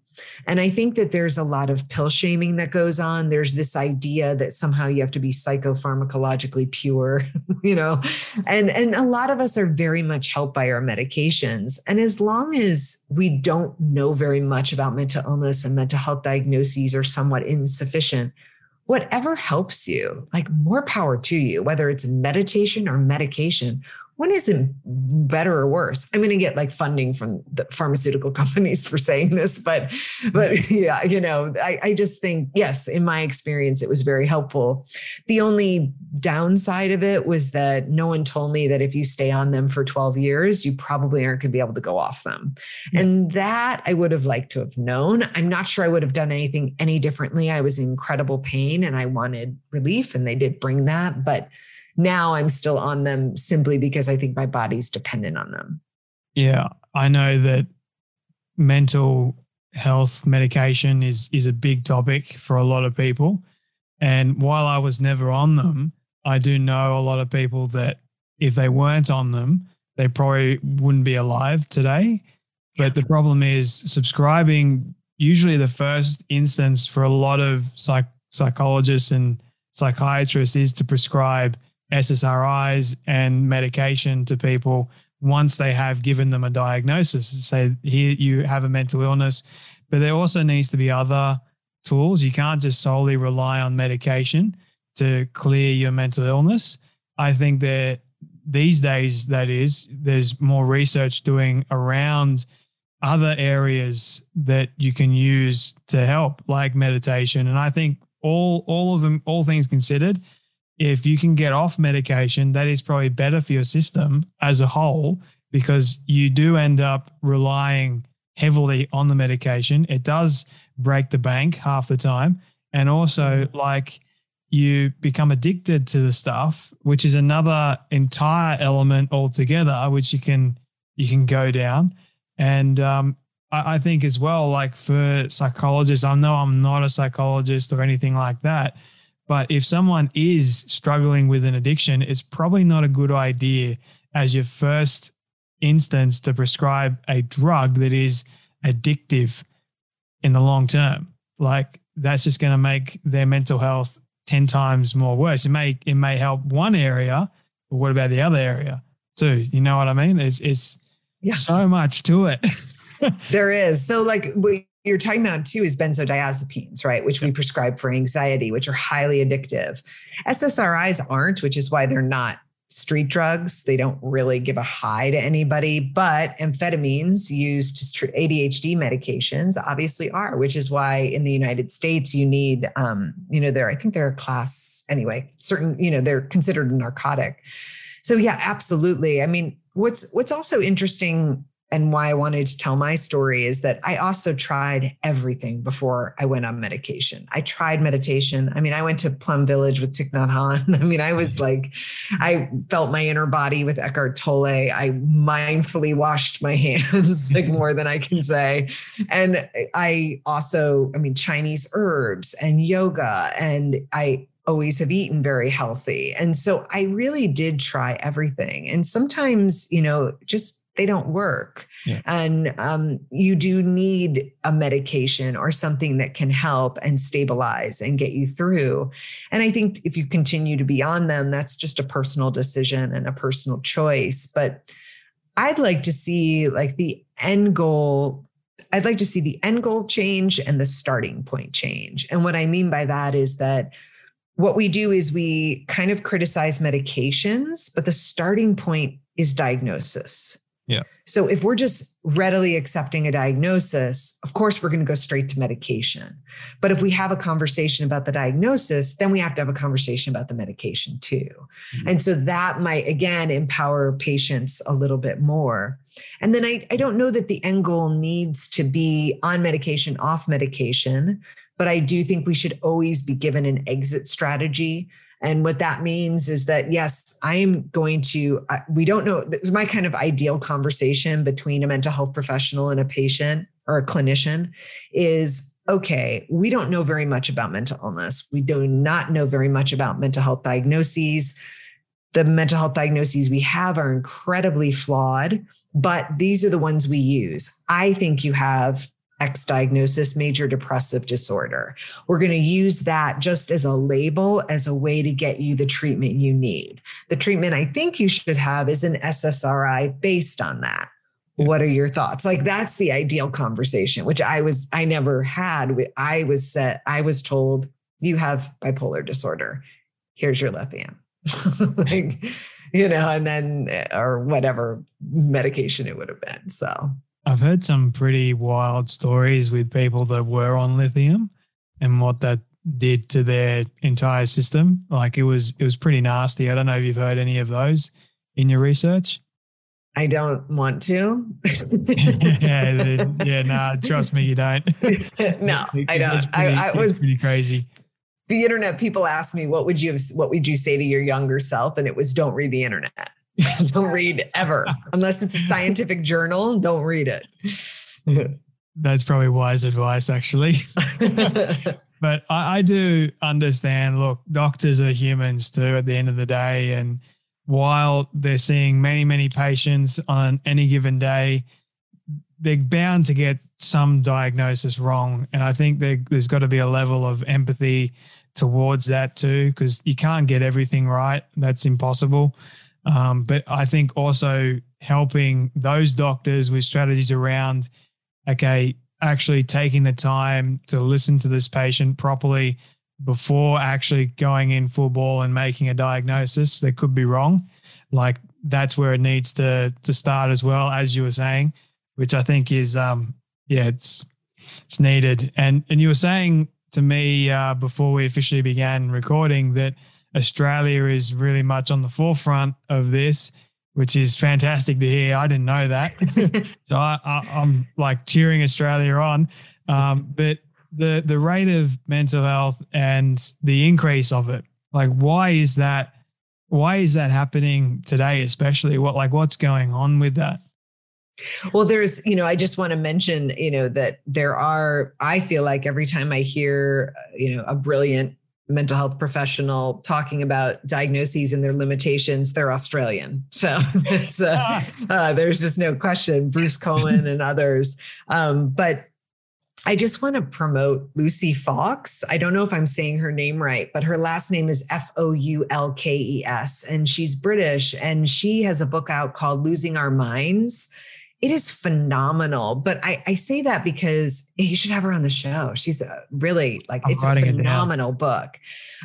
[SPEAKER 2] And I think that there's a lot of pill shaming that goes on. There's this idea that somehow you have to be psychopharmacologically pure, you know, and, and a lot of us are very much helped by our medications. And as long as we don't know very much about mental illness and mental health diagnoses are somewhat insufficient, whatever helps you, like more power to you, whether it's meditation or medication, when is it better or worse? I'm going to get like funding from the pharmaceutical companies for saying this, but but yeah, you know, I, I just think yes, in my experience, it was very helpful. The only downside of it was that no one told me that if you stay on them for 12 years, you probably aren't going to be able to go off them, yeah. and that I would have liked to have known. I'm not sure I would have done anything any differently. I was in incredible pain and I wanted relief, and they did bring that, but now I'm still on them simply because I think my body's dependent on them.
[SPEAKER 1] Yeah, I know that mental health medication is is a big topic for a lot of people. And while I was never on them, I do know a lot of people that if they weren't on them, they probably wouldn't be alive today. But the problem is subscribing usually the first instance for a lot of psych- psychologists and psychiatrists is to prescribe SSRIs and medication to people once they have given them a diagnosis. Say, here you have a mental illness, but there also needs to be other tools. You can't just solely rely on medication to clear your mental illness. I think that these days, that is, there's more research doing around other areas that you can use to help, like meditation. And I think all all of them, all things considered, if you can get off medication, that is probably better for your system as a whole because you do end up relying heavily on the medication. It does break the bank half the time. And also, like, you become addicted to the stuff, which is another entire element altogether, which you can you can go down. And um, I, I think as well, like for psychologists, I know I'm not a psychologist or anything like that, but if someone is struggling with an addiction, it's probably not a good idea as your first instance to prescribe a drug that is addictive in the long term. Like that's just going to make their mental health 10 times more worse. It may it may help one area, but what about the other area too? You know what I mean? It's it's yeah. so much to it.
[SPEAKER 2] there is. So like what you're talking about too is benzodiazepines, right? Which we prescribe for anxiety, which are highly addictive. SSRIs aren't, which is why they're not street drugs. They don't really give a high to anybody, but amphetamines used to treat ADHD medications obviously are, which is why in the United States you need, um, you know, they're I think they're a class anyway. Certain, you know, they're considered a narcotic. So yeah, absolutely. I mean, what's what's also interesting and why I wanted to tell my story is that I also tried everything before I went on medication. I tried meditation. I mean, I went to Plum Village with Thich Nhat Hanh. I mean, I was like, I felt my inner body with Eckhart Tolle. I mindfully washed my hands, like more than I can say. And I also, I mean, Chinese herbs and yoga. And I always have eaten very healthy. And so I really did try everything. And sometimes, you know, just they don't work. Yeah. And um, you do need a medication or something that can help and stabilize and get you through. And I think if you continue to be on them, that's just a personal decision and a personal choice. But I'd like to see like the end goal. I'd like to see the end goal change and the starting point change. And what I mean by that is that what we do is we kind of criticize medications, but the starting point is diagnosis.
[SPEAKER 1] Yeah.
[SPEAKER 2] So if we're just readily accepting a diagnosis, of course, we're going to go straight to medication. But if we have a conversation about the diagnosis, then we have to have a conversation about the medication too. Mm-hmm. And so that might, again, empower patients a little bit more. And then I, I don't know that the end goal needs to be on medication, off medication, but I do think we should always be given an exit strategy and what that means is that, yes, I am going to, we don't know, my kind of ideal conversation between a mental health professional and a patient or a clinician is okay, we don't know very much about mental illness. We do not know very much about mental health diagnoses. The mental health diagnoses we have are incredibly flawed, but these are the ones we use. I think you have X diagnosis, major depressive disorder. We're going to use that just as a label, as a way to get you the treatment you need. The treatment I think you should have is an SSRI based on that. What are your thoughts? Like that's the ideal conversation, which I was, I never had. I was set, I was told you have bipolar disorder. Here's your lithium. like, you know, and then, eh, or whatever medication it would have been. So
[SPEAKER 1] I've heard some pretty wild stories with people that were on lithium and what that did to their entire system. Like it was it was pretty nasty. I don't know if you've heard any of those in your research.
[SPEAKER 2] I don't want to.
[SPEAKER 1] yeah, yeah, nah, trust me, you don't.
[SPEAKER 2] no, I don't. Pretty, I, I was
[SPEAKER 1] pretty crazy.
[SPEAKER 2] The internet people asked me, "What would you have, what would you say to your younger self?" And it was, "Don't read the internet." don't read ever unless it's a scientific journal. Don't read it.
[SPEAKER 1] That's probably wise advice, actually. but I, I, do understand. Look, doctors are humans too. At the end of the day, and while they're seeing many, many patients on any given day, they're bound to get some diagnosis wrong. And I think there, there's got to be a level of empathy towards that too, because you can't get everything right. That's impossible. Um, but I think also helping those doctors with strategies around, okay, actually taking the time to listen to this patient properly before actually going in full ball and making a diagnosis that could be wrong. Like that's where it needs to to start as well, as you were saying, which I think is um yeah, it's it's needed. And and you were saying to me uh, before we officially began recording that Australia is really much on the forefront of this, which is fantastic to hear. I didn't know that. so I, am like cheering Australia on. Um, but the the rate of mental health and the increase of it. Like, why is that? Why is that happening today, especially? What like what's going on with that?
[SPEAKER 2] Well, there's, you know, I just want to mention, you know, that there are, I feel like every time I hear, you know, a brilliant mental health professional talking about diagnoses and their limitations, they're Australian. So it's, uh, ah. uh, there's just no question, Bruce Cohen and others. Um, but I just want to promote Lucy Foulkes. I don't know if I'm saying her name right, but her last name is F O U L K E S, and she's British. And she has a book out called Losing Our Minds it is phenomenal. But I, I, say that because you should have her on the show. She's a really like I'm it's a phenomenal it book.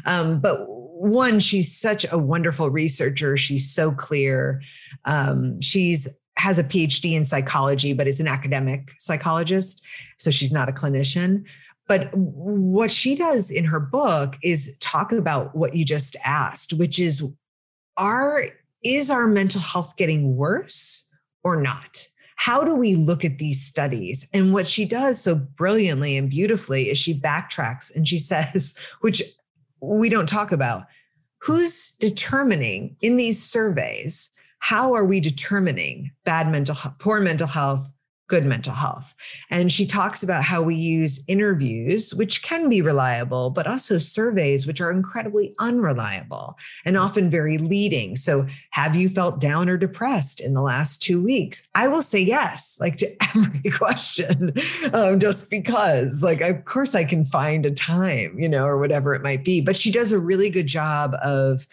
[SPEAKER 2] Um, but one, she's such a wonderful researcher. She's so clear. Um, she's has a PhD in psychology, but is an academic psychologist. So she's not a clinician. But what she does in her book is talk about what you just asked, which is are is our mental health getting worse or not? How do we look at these studies? And what she does so brilliantly and beautifully is she backtracks and she says, which we don't talk about, who's determining in these surveys, how are we determining bad mental poor mental health, good mental health. And she talks about how we use interviews, which can be reliable, but also surveys, which are incredibly unreliable and often very leading. So, have you felt down or depressed in the last two weeks? I will say yes, like to every question, um, just because, like, of course, I can find a time, you know, or whatever it might be. But she does a really good job of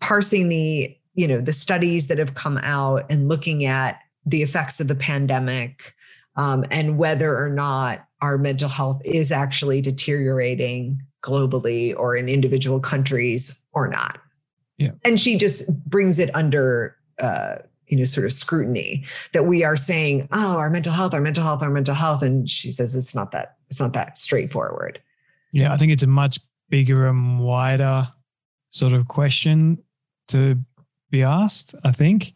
[SPEAKER 2] parsing the you know the studies that have come out and looking at the effects of the pandemic um, and whether or not our mental health is actually deteriorating globally or in individual countries or not.
[SPEAKER 1] Yeah.
[SPEAKER 2] And she just brings it under uh, you know sort of scrutiny that we are saying oh our mental health our mental health our mental health and she says it's not that it's not that straightforward
[SPEAKER 1] yeah i think it's a much bigger and wider sort of question to be asked i think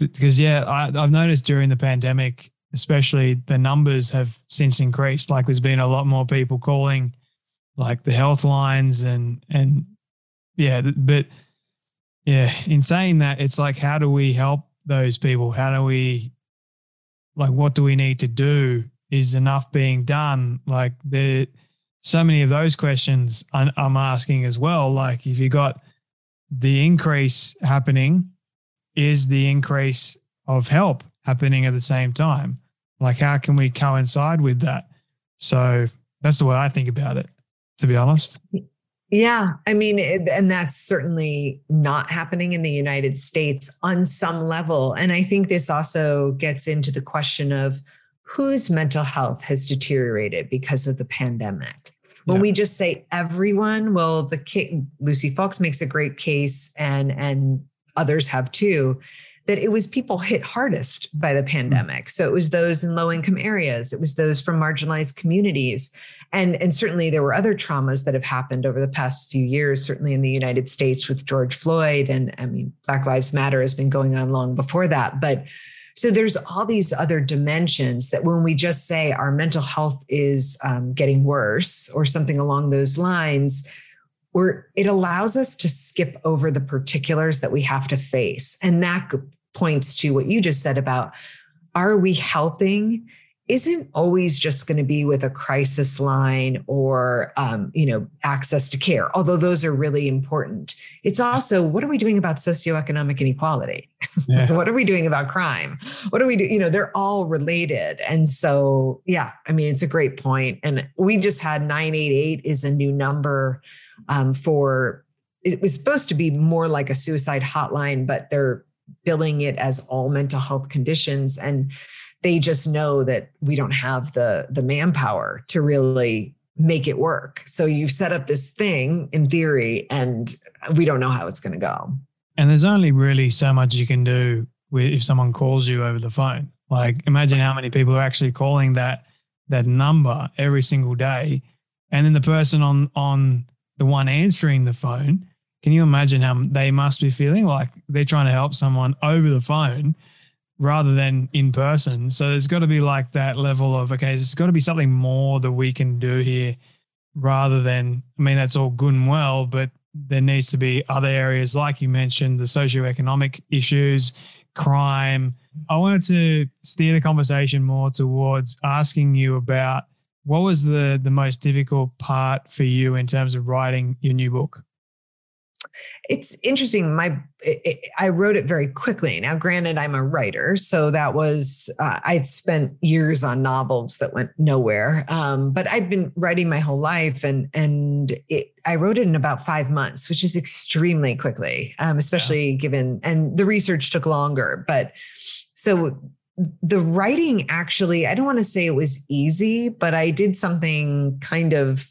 [SPEAKER 1] because yeah, I, I've noticed during the pandemic, especially the numbers have since increased. Like there's been a lot more people calling, like the health lines and and yeah, but yeah, in saying that, it's like how do we help those people? How do we like what do we need to do? Is enough being done? Like there so many of those questions I'm asking as well. Like if you got the increase happening is the increase of help happening at the same time? Like, how can we coincide with that? So that's the way I think about it, to be honest.
[SPEAKER 2] Yeah. I mean, it, and that's certainly not happening in the United States on some level. And I think this also gets into the question of whose mental health has deteriorated because of the pandemic. When yeah. we just say everyone, well, the Lucy Foulkes makes a great case, and and others have too, that it was people hit hardest by the hmm. pandemic. So it was those in low income areas, it was those from marginalized communities. And, and certainly there were other traumas that have happened over the past few years, certainly in the United States with George Floyd. And I mean, Black Lives Matter has been going on long before that. But so there's all these other dimensions that when we just say our mental health is um, getting worse or something along those lines, where it allows us to skip over the particulars that we have to face. And that points to what you just said about are we helping? Isn't always just going to be with a crisis line or, um, you know, access to care, although those are really important. It's also what are we doing about socioeconomic inequality? Yeah. what are we doing about crime? What do we do? You know, they're all related. And so, yeah, I mean, it's a great point. And we just had 988 is a new number um, for it was supposed to be more like a suicide hotline, but they're billing it as all mental health conditions. And they just know that we don't have the the manpower to really make it work. So you set up this thing in theory, and we don't know how it's going to go.
[SPEAKER 1] And there's only really so much you can do with if someone calls you over the phone. Like imagine how many people are actually calling that that number every single day, and then the person on on the one answering the phone, can you imagine how they must be feeling? Like they're trying to help someone over the phone rather than in person. So there's got to be like that level of okay, there's got to be something more that we can do here, rather than I mean that's all good and well, but there needs to be other areas like you mentioned, the socioeconomic issues, crime. I wanted to steer the conversation more towards asking you about what was the the most difficult part for you in terms of writing your new book?
[SPEAKER 2] It's interesting. My it, i wrote it very quickly. Now granted i'm a writer so that was uh, i spent years on novels that went nowhere. Um, but i've been writing my whole life and and it, i wrote it in about five months which is extremely quickly um, especially yeah. given and the research took longer but so the writing actually i don't want to say it was easy but i did something kind of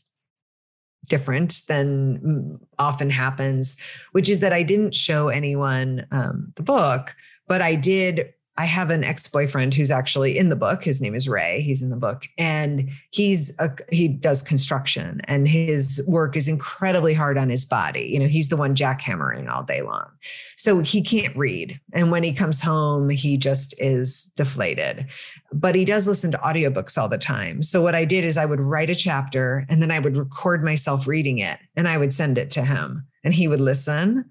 [SPEAKER 2] different than often happens, which is that I didn't show anyone um, the book, but I did I have an ex-boyfriend who's actually in the book. His name is Ray. He's in the book and he's a, he does construction and his work is incredibly hard on his body. You know, he's the one jackhammering all day long. So he can't read. And when he comes home, he just is deflated. But he does listen to audiobooks all the time. So what I did is I would write a chapter and then I would record myself reading it and I would send it to him and he would listen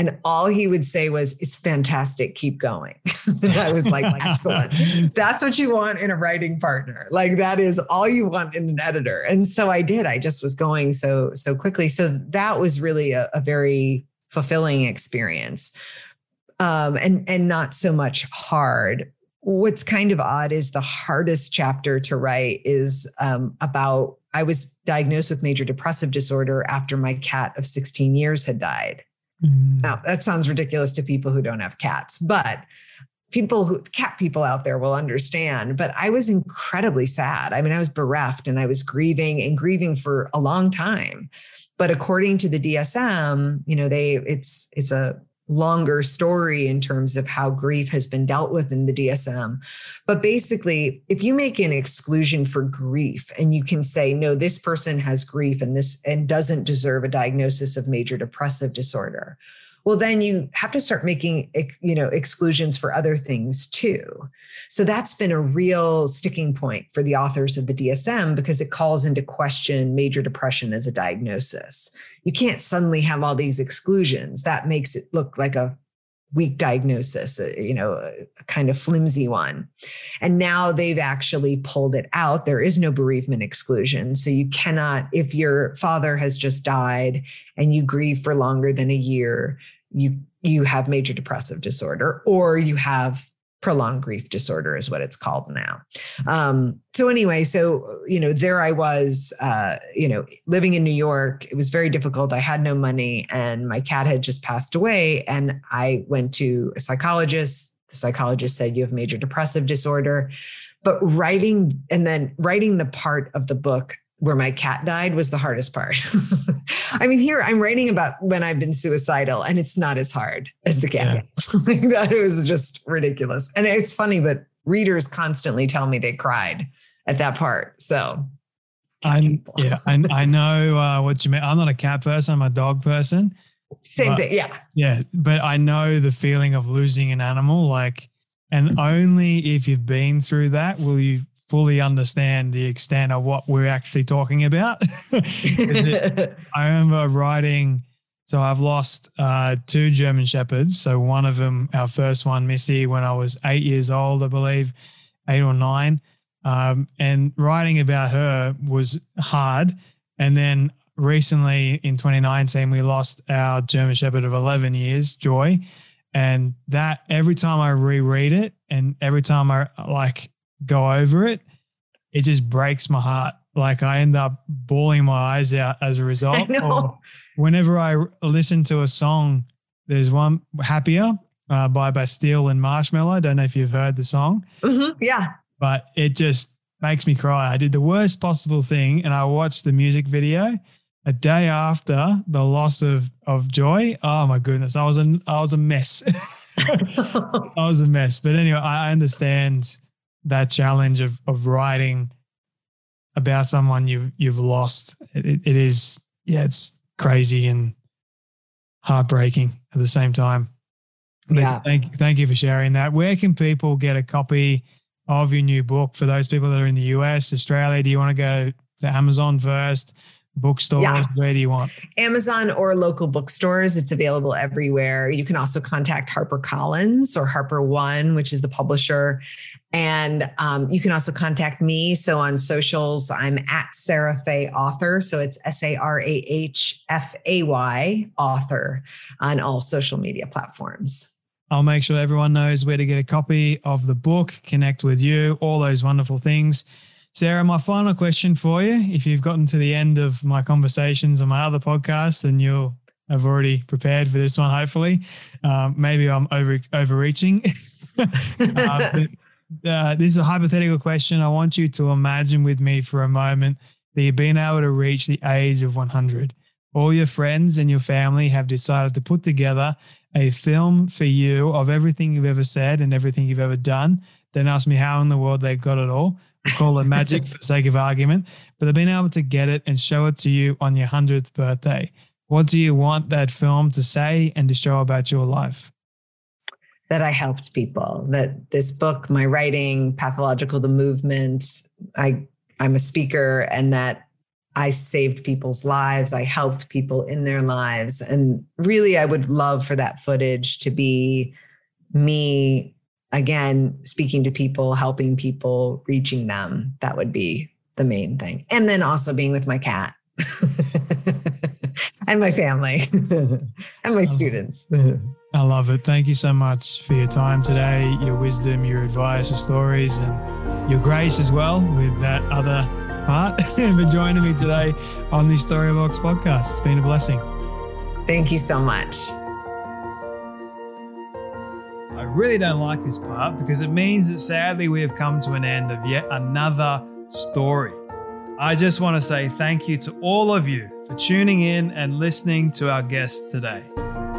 [SPEAKER 2] and all he would say was it's fantastic. Keep going. And i was like excellent. That's what you want in a writing partner. Like that is all you want in an editor. And so i did. I just was going so so quickly. So that was really a, a very fulfilling experience. Um, and and not so much hard. What's kind of odd is the hardest chapter to write is um, about I was diagnosed with major depressive disorder after my cat of 16 years had died. Mm. Now, that sounds ridiculous to people who don't have cats, but people who cat people out there will understand but i was incredibly sad i mean i was bereft and i was grieving and grieving for a long time but according to the dsm you know they it's it's a longer story in terms of how grief has been dealt with in the DSM. But basically, if you make an exclusion for grief and you can say, no, this person has grief and this and doesn't deserve a diagnosis of major depressive disorder, well then you have to start making you know exclusions for other things too. So that's been a real sticking point for the authors of the dsm because it calls into question major depression as a diagnosis. You can't suddenly have all these exclusions. That makes it look like a weak diagnosis, uh, you know, a kind of flimsy one. And now they've actually pulled it out. There is no bereavement exclusion. So you cannot, if your father has just died and you grieve for longer than a year, you you have major depressive disorder or you have prolonged grief disorder is what it's called now. Um, so anyway, so you know, there I was, uh, you know, living in New York. It was very difficult. I had no money, and my cat had just passed away. And I went to a psychologist. The psychologist said you have major depressive disorder. But writing and then writing the part of the book where my cat died was the hardest part. I mean, here I'm writing about when I've been suicidal, and it's not as hard as the cat. Yeah. that was just ridiculous. And it's funny, but readers constantly tell me they cried at that part. So
[SPEAKER 1] I yeah, I, I know uh, what you mean. I'm not a cat person. I'm a dog person.
[SPEAKER 2] Same thing. Yeah.
[SPEAKER 1] Yeah, but I know the feeling of losing an animal. Like, and only if you've been through that will you fully understand the extent of what we're actually talking about. it, I remember writing, so I've lost uh, two German Shepherds. So one of them, our first one, Missy, when I was eight years old, I believe, eight or nine. Um, and writing about her was hard. And then recently in 2019, we lost our German Shepherd of 11 years, Joy. And that every time I reread it and every time I like go over it, it just breaks my heart. Like I end up bawling my eyes out as a result. Or whenever I listen to a song, there's one happier uh, by Bastille and Marshmello. I don't know if you've heard the song.
[SPEAKER 2] Mm-hmm. Yeah.
[SPEAKER 1] But it just makes me cry. I did the worst possible thing and I watched the music video a day after the loss of of joy. Oh my goodness. I was a I was a mess. I was a mess. But anyway, I understand that challenge of of writing about someone you you've lost. It, it is yeah, it's crazy and heartbreaking at the same time.
[SPEAKER 2] Yeah.
[SPEAKER 1] Thank, thank you for sharing that. Where can people get a copy of your new book for those people that are in the US, Australia? Do you want to go to Amazon first? bookstores? Yeah. Where do you want?
[SPEAKER 2] Amazon or local bookstores. It's available everywhere. You can also contact HarperCollins or HarperOne, which is the publisher. And um, you can also contact me. So on socials, I'm at Sarah Fay Author. So it's S A R A H F A Y Author on all social media platforms.
[SPEAKER 1] I'll make sure everyone knows where to get a copy of the book, connect with you, all those wonderful things. Sarah, my final question for you. If you've gotten to the end of my conversations on my other podcast, then you'll have already prepared for this one, hopefully. Um, maybe I'm over overreaching. uh, uh, this is a hypothetical question. I want you to imagine with me for a moment that you've been able to reach the age of 100. All your friends and your family have decided to put together a film for you of everything you've ever said and everything you've ever done. Then ask me how in the world they've got it all. We'll call it magic for the sake of argument, but they've been able to get it and show it to you on your 100th birthday. What do you want that film to say and to show about your life?
[SPEAKER 2] That I helped people, that this book, my writing, Pathological the Movement, I, I'm a speaker, and that I saved people's lives. I helped people in their lives. And really, I would love for that footage to be me again, speaking to people, helping people, reaching them. That would be the main thing. And then also being with my cat and my family and my students.
[SPEAKER 1] I love it. Thank you so much for your time today, your wisdom, your advice, your stories, and your grace as well with that other part for joining me today on the Storybox podcast. It's been a blessing.
[SPEAKER 2] Thank you so much I
[SPEAKER 1] really don't like this part because it means that sadly we have come to an end of yet another story. I just want to say thank you to all of you for tuning in and listening to our guest today.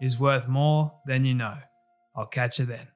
[SPEAKER 1] is worth more than you know. I'll catch you then.